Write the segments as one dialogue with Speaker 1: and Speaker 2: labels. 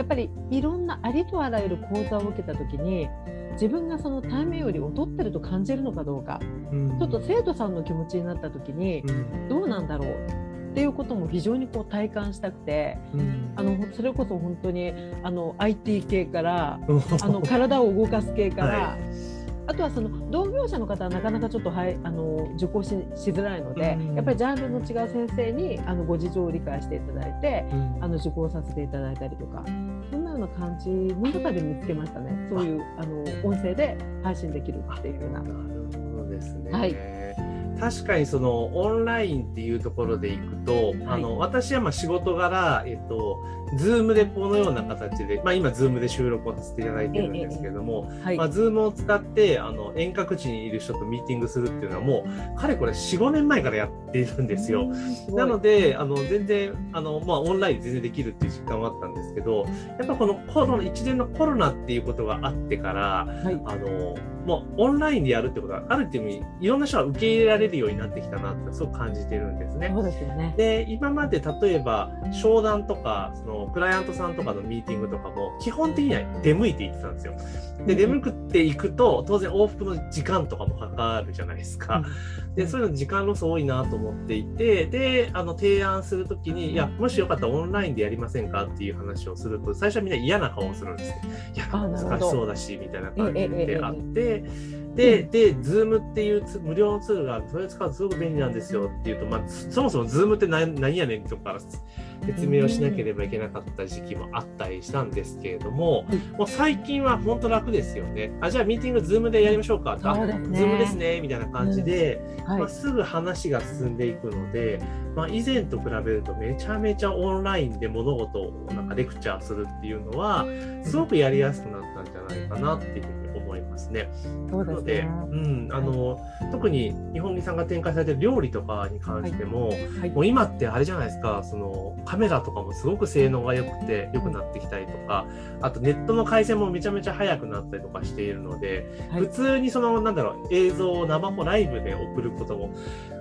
Speaker 1: やっぱりいろんなありとあらゆる講座を受けた時に自分がその対面より劣ってると感じるのかどうか、
Speaker 2: うん。
Speaker 1: ちょっと生徒さんの気持ちになった時に
Speaker 2: うん。
Speaker 1: どうなんだろう？っていうことも非常にこう体感したくて
Speaker 2: うん。
Speaker 1: あのそれこそ本当にあの IT 系から
Speaker 2: うん
Speaker 1: あの体を動かす系から、
Speaker 2: は
Speaker 1: あとはその同業者の方はなかなかちょっとはいあの受講ししづらいので、
Speaker 2: うん。
Speaker 1: やっぱりジャンルの違う先生にあのご事情を理解していただいて
Speaker 2: うん。
Speaker 1: あの受講させていただいたりとかな感じの中で見つけましたねそういうあの音声で配信できるっていうような。
Speaker 2: なるほどですね。
Speaker 1: はい
Speaker 2: 確かにそのオンラインっていうところでいくと、あの私はまあ仕事柄、えっと、 Zoomでこのような形で、まあ、今、 Zoomで収録をさせていただいてるんですけれども、
Speaker 1: はい。
Speaker 2: まあ、 Zoomを使ってあの遠隔地にいる人とミーティングするっていうのはもうかれこれ4、5年前からやっているんですよ。
Speaker 1: す
Speaker 2: なので、あの全然あの、まあ、オンラインで全然できるっていう実感はあったんですけど、やっぱこのコロナ、一連のコロナっていうことがあってから、
Speaker 1: はい。
Speaker 2: あのもうオンラインでやるってことは、あるっていう意味、いろんな人が受け入れられるようになってきたなって、すごく感じてるんですね。
Speaker 1: そうですよね。
Speaker 2: で、今まで例えば、商談とか、そのクライアントさんとかのミーティングとかも、基本的には出向いていってたんですよ。で、出向くっていくと、当然往復の時間とかもかかるじゃないですか。で、そういうの時間ロス多いなと思っていて、で、あの、提案するときに、いや、もしよかったらオンラインでやりませんかっていう話をすると、最初はみんな嫌な顔をするんですね。いや、難しそうだし、みたいな感じであって、で、で、 Zoomっていうつ無料のツールがある。それ使うとすごく便利なんですよ。っていうと、まあ、そそもそも Zoomって何何やねんとか説明をしなければいけなかった時期もあったりしたんですけれども、もう最近は本当楽ですよね。あ、じゃあミーティング Zoomでやりましょうか。あ
Speaker 1: Zoomですね、
Speaker 2: みたいな感じで、
Speaker 1: はい。
Speaker 2: まあ、すぐ話が進んでいくので、まあ、以前と比べるとめちゃめちゃオンラインで物事をなんかレクチャーするっていうのは、すごくやりやすくなったんじゃないかなっていうふうにすね。
Speaker 1: そう
Speaker 2: なので、
Speaker 1: ですね。
Speaker 2: うん、あの、特に日本木さんが展開されてる料理とかに関しても、
Speaker 1: はい。
Speaker 2: もう今ってあれじゃないですか、そのカメラとかもすごく性能が良くて良くなってきたりとか、あとネットの回線もめちゃめちゃ速くなったりとかしているので、
Speaker 1: はい。
Speaker 2: 普通にそのなんだろう映像を生もライブで送ることも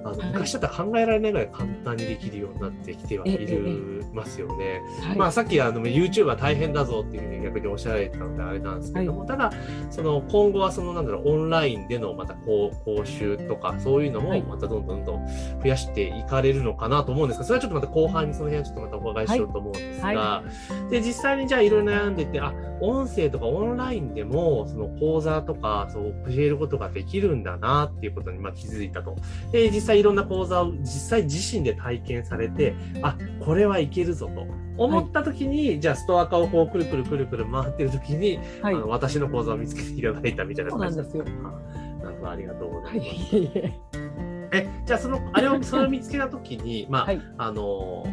Speaker 2: あの、
Speaker 1: はい。
Speaker 2: 昔だったら考えられないぐらい簡単にできるようになってきてはい
Speaker 1: ええ
Speaker 2: るますよね。
Speaker 1: はい。
Speaker 2: まあさっきあの YouTube は大変だぞっていうふうに逆におっしゃられてたのであれなんですけども、ただその今後はそのなんだろうオンラインでのまたこう講習とかそういうの
Speaker 1: はい。
Speaker 2: もまたどんどんどん増やしていかれるのかなと思うんですがそれはちょっとまた後半にその辺はちょっとまたお伺いしようと思うんですが、
Speaker 1: は
Speaker 2: で実際にじゃあいろいろ悩んでてあ音声とかオンラインでもその講座とかそう教えることができるんだなっていうことにまあ気づいたと。で実際いろんな講座を実際自身で体験されてあこれはいけるぞと思った時に、じゃあストア化をこうくるくるくるくる回ってる時に、
Speaker 1: はい
Speaker 2: あの私の講座を見つけていただいたみたいな
Speaker 1: そうなん
Speaker 2: 感じ
Speaker 1: ですよ。
Speaker 2: あなるほどありがとうござ
Speaker 1: はいい
Speaker 2: ます。
Speaker 1: え
Speaker 2: じゃあそのあれをそれを見つけた時にまあ、
Speaker 1: はい
Speaker 2: あの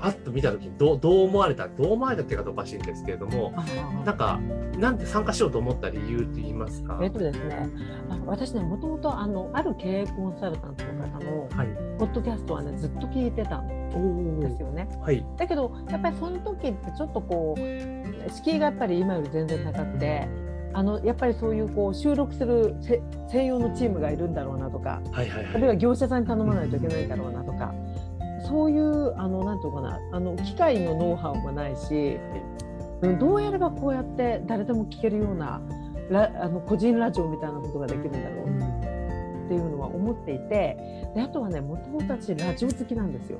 Speaker 2: パッと見た時にどうどう思われたどう思われたっていうかおかしいんですけれどもなんかなんで参加しようと思った理由って言いますか？
Speaker 1: えっとですね、あ私ね、もともとあのある経営コンサルタントの方の
Speaker 2: はい。
Speaker 1: ポッドキャストはね、ずっと聞いてたん
Speaker 2: お
Speaker 1: ですよね。
Speaker 2: はい。
Speaker 1: だけど、やっぱりその時ってちょっとこう、敷居がやっぱり今より全然高くて、あのやっぱりそういうこう収録するせ専用のチームがいるんだろうなとか、
Speaker 2: はいはいはい。
Speaker 1: あるいは業者さんに頼まないといけないんだろうなとか、そういうあのなんていうのかな、あの機械のノウハウもないし、うんどうやればこうやって誰でも聞けるようなラあの個人ラジオみたいなことができるんだろうっていうのは思っていてであとはねもともと私ラジオ好きなんですよ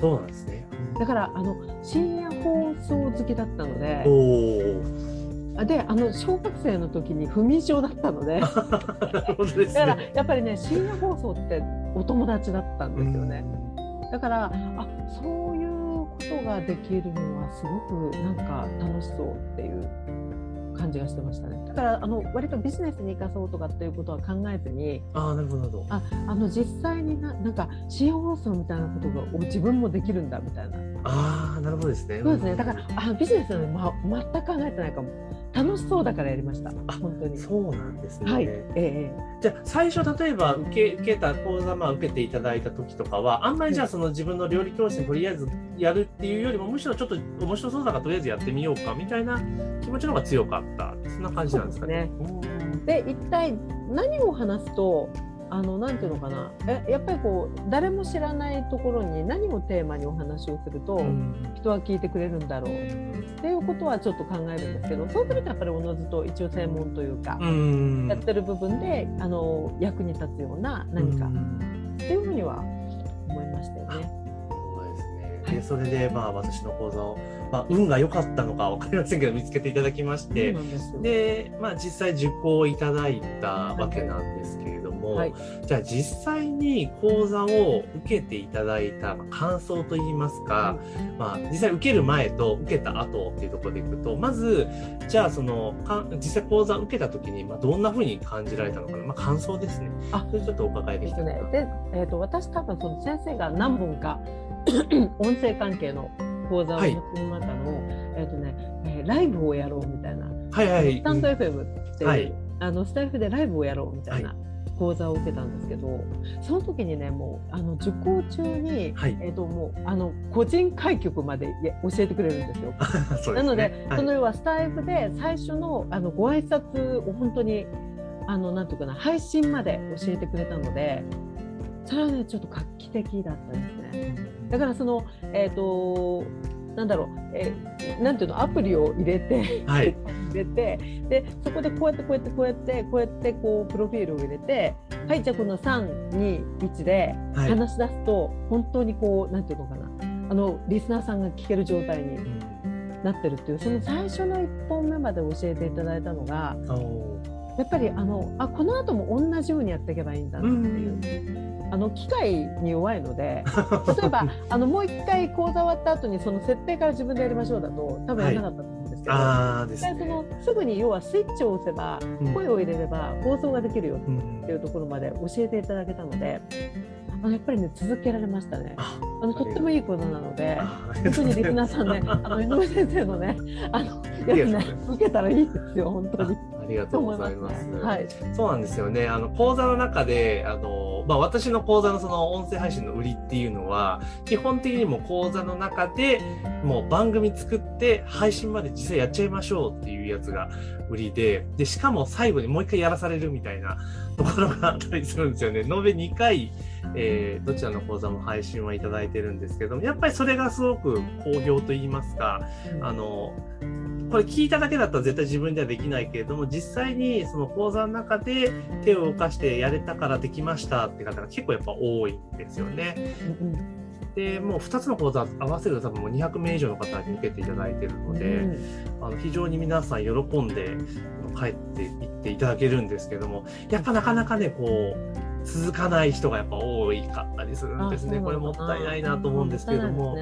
Speaker 2: そうなんですね。
Speaker 1: だからあの深夜放送好きだったので
Speaker 2: おお。
Speaker 1: あであの小学生の時に不眠症だったのでだ
Speaker 2: なるほどです
Speaker 1: から
Speaker 2: ね。
Speaker 1: やっぱりね深夜放送ってお友達だったんですよねだからあそういうことができるのはすごくなんか楽しそうっていう感じがしてましたねだからあの割とビジネスに生かそうとかっていうことは考えずに
Speaker 2: ああなるほどなるほど。
Speaker 1: ああの実際にななんか深夜放送みたいなことがを自分もできるんだみたいな
Speaker 2: ああなるほどですね。
Speaker 1: そうですね。だからあビジネスはね、ま、全く考えてないかも楽しそうだからやりました。
Speaker 2: あ
Speaker 1: 本当に。
Speaker 2: そうなんですね。
Speaker 1: はい。ええ
Speaker 2: じゃあ最初例えば受け受けた講座まあ受けていただいた時とかはあんまりじゃあその自分の料理教室にとりあえずやるっていうよりもむしろちょっと面白そうだからとりあえずやってみようかみたいな気持ちの方が強かった。そんな感じなんですかね。
Speaker 1: えで一体何を話すとあのなんていうのかな。えやっぱりこう誰も知らないところに何をテーマにお話をすると、人は聞いてくれるんだろう。っていうことはちょっと考えるんですけどそうするとやっぱりおのずと一応専門というか、やってる部分であの役に立つような何か。っていうふうには思いましたよ
Speaker 2: ね。でそれでまあ私の講座をまあ、運が良かったのか分かりませんけど見つけていただきましてでまあ、実際受講いただいたわけなんですけれども、はい、じゃあ実際に講座を受けていただいた感想といいますか、まあ、実際受ける前と受けた後っていうところでいくとまずじゃあそのか実際講座受けた時に、まあ、どんなふうに感じられたのかな、まあ、感想ですね。あそれちょっとお伺いできたら、ね、で、
Speaker 1: えーと私多分その先生が何本か音声関係の講座を持ちの中の、はい、えっ、ー、とね、えー、ライブをやろうみたいな、
Speaker 2: はいはい、
Speaker 1: スタンド FM っていう、はい、あのスタイフでライブをやろうみたいな。講座を受けたんですけどその時にねもうあの受講中に、はい、えーと、もうあの個人開局まで教えてくれるんですよ。すね、なので、はい、その要はスタイフで最初のあのご挨拶を本当にあのなんていうかな配信まで教えてくれたのでそれはねちょっと画期的だったですね。だからそのえっ、ー、となんだろう、えー、なんていうのアプリを入れて、はい、入れてでそこでこうやってこうやってこうやってこうやってこうプロフィールを入れてはいじゃあこの321で話し出すと、はい、本当にこうなんていうのかなあのリスナーさんが聞ける状態になってるっていうその最初の1本目まで教えていただいたのがやっぱりあのあこの後も同じようにやっていけばいいんだなっていう。あの機械に弱いので 例えばあのもう一回講座終わった後にその設定から自分でやりましょうだと多分やらなかったと思うんですけど、はい、ね、そのすぐに要はスイッチを押せば、声を入れれば放送ができるよっていうところまで教えていただけたので。あのやっぱりね続けられましたね。あのとってもいいことなので、本当にリスナーさんね、あの井上先生のね、あのやつね受けたらいいですよ本当に。
Speaker 2: ありがとうございます。はい、そうなんですよね。あの講座の中であのまあ、私の講座のその音声配信の売りっていうのは、基本的にも講座の中でもう番組作って配信まで実際やっちゃいましょうっていうやつが売りで、で、しかも最後にもう一回やらされるみたいなところがあったりするんですよね。延べ2回、えー、どちらの講座も配信はいただいてるんですけども、やっぱりそれがすごく好評といいますか、あの、これ聞いただけだったら絶対自分ではできないけれども、実際にその講座の中で手を動かしてやれたからできましたって方が結構やっぱ多いんですよね。でもう2つの講座合わせると多分もう200名以上の方に受けていただいているので、うん、あの非常に皆さん喜んで帰っていっていただけるんですけどもやっぱなかなかねこう続かない人がやっぱ多いかったりするんですね。これもったいないなと思うんですけども。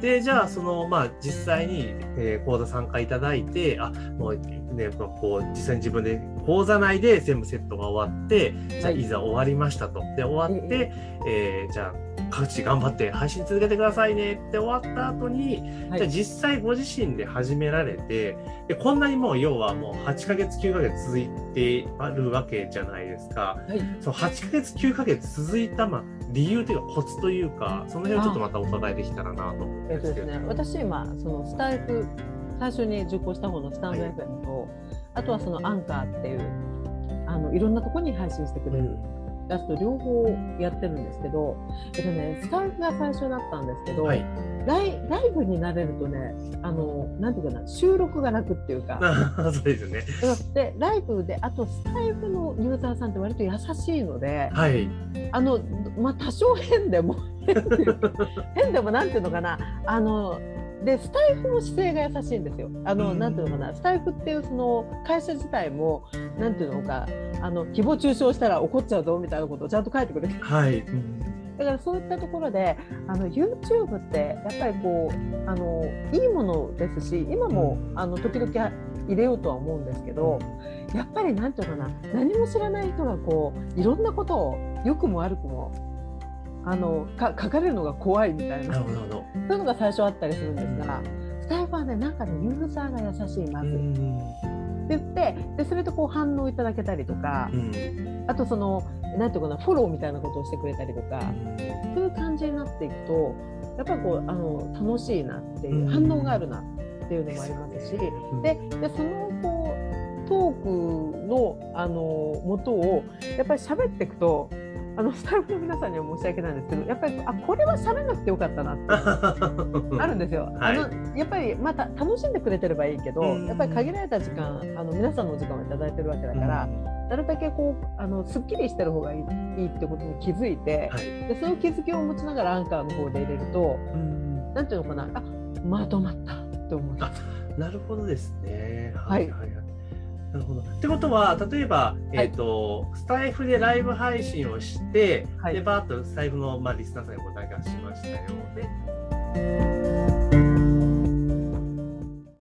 Speaker 2: で、じゃあ、その、まあ、実際に、えー、講座参加いただいて、あ、もうね、こう、実際に自分で講座内で全部セットが終わって、じゃあ、いざ終わりましたと。で、終わって、えー、じゃあ、各地頑張って配信続けてくださいねって終わった後に、はい、じゃあ実際ご自身で始められてでこんなにもう要はもう8ヶ月9ヶ月続いてあるわけじゃないですか、はい、その8ヶ月9ヶ月続いた、まあ、理由というかコツというかその辺をちょっとまたお伺いできたらなと思うんですけど、えっとですね、
Speaker 1: 私今そのスタイフ最初に受講した方のスタンド FM と、はい、あとはそのアンカーっていうあのいろんなところに配信してくれる。うん出すと両方やってるんですけど、えっとね、スタイフが最初だったんですけど、はい、ライライブになれるとねあのなんていうかな収録が楽っていうか。
Speaker 2: そうですね。
Speaker 1: でライブであとスタイフのユーザーさんって割と優しいので、
Speaker 2: はい、
Speaker 1: あのまあ多少変でも変でもなんていうのかなあのでスタイフの姿勢が優しいんですよ。あの、なんていうのかな、スタイフっていうその会社自体も、なんていうのか、あの誹謗中傷したら怒っちゃうぞみたいなことをちゃんと書いてくれて。
Speaker 2: はい。
Speaker 1: だからそういったところであの YouTube ってやっぱりこうあのいいものですし今もあの時々入れようとは思うんですけどやっぱりなんていうのかな何も知らない人がこういろんなことを良くも悪くもあのか書かれるのが怖いみたいな。そういうのが最初あったりするんですが、スタイフはねなんかねユーザーが優しいまず。って言ってでそれとこう反応いただけたりとか、うん、あとそのなんていうかなフォローみたいなことをしてくれたりとか、そういう感じになっていくとやっぱりこうあの楽しいなっていう、反応があるなっていうのもありますし、ででそのこうトークのあの元をやっぱり喋っていくとあのスタッフの皆さんには申し訳ないんですけどやっぱりあこれは喋んなくてよかったなってあるんですよ。
Speaker 2: はい。
Speaker 1: あのやっぱりまた楽しんでくれてればいいけど、
Speaker 2: うん。
Speaker 1: やっぱり限られた時間あの皆さんのお時間をいただいてるわけだから、なるだけこうあのすっきりしてる方がいいいいってことに気づいて、
Speaker 2: はい。
Speaker 1: でその気づきを持ちながらアンカーの方で入れると
Speaker 2: うん。
Speaker 1: なんていうのかなあまとまったって思います。
Speaker 2: なるほどですね。
Speaker 1: はい。
Speaker 2: はいはいなるほど。ってことは、例えば、えっ、と、スタイフでライブ配信をして、
Speaker 1: はい
Speaker 2: で、バーッとスタイフの、まあ、リスナーさんにお答えがしましたよね。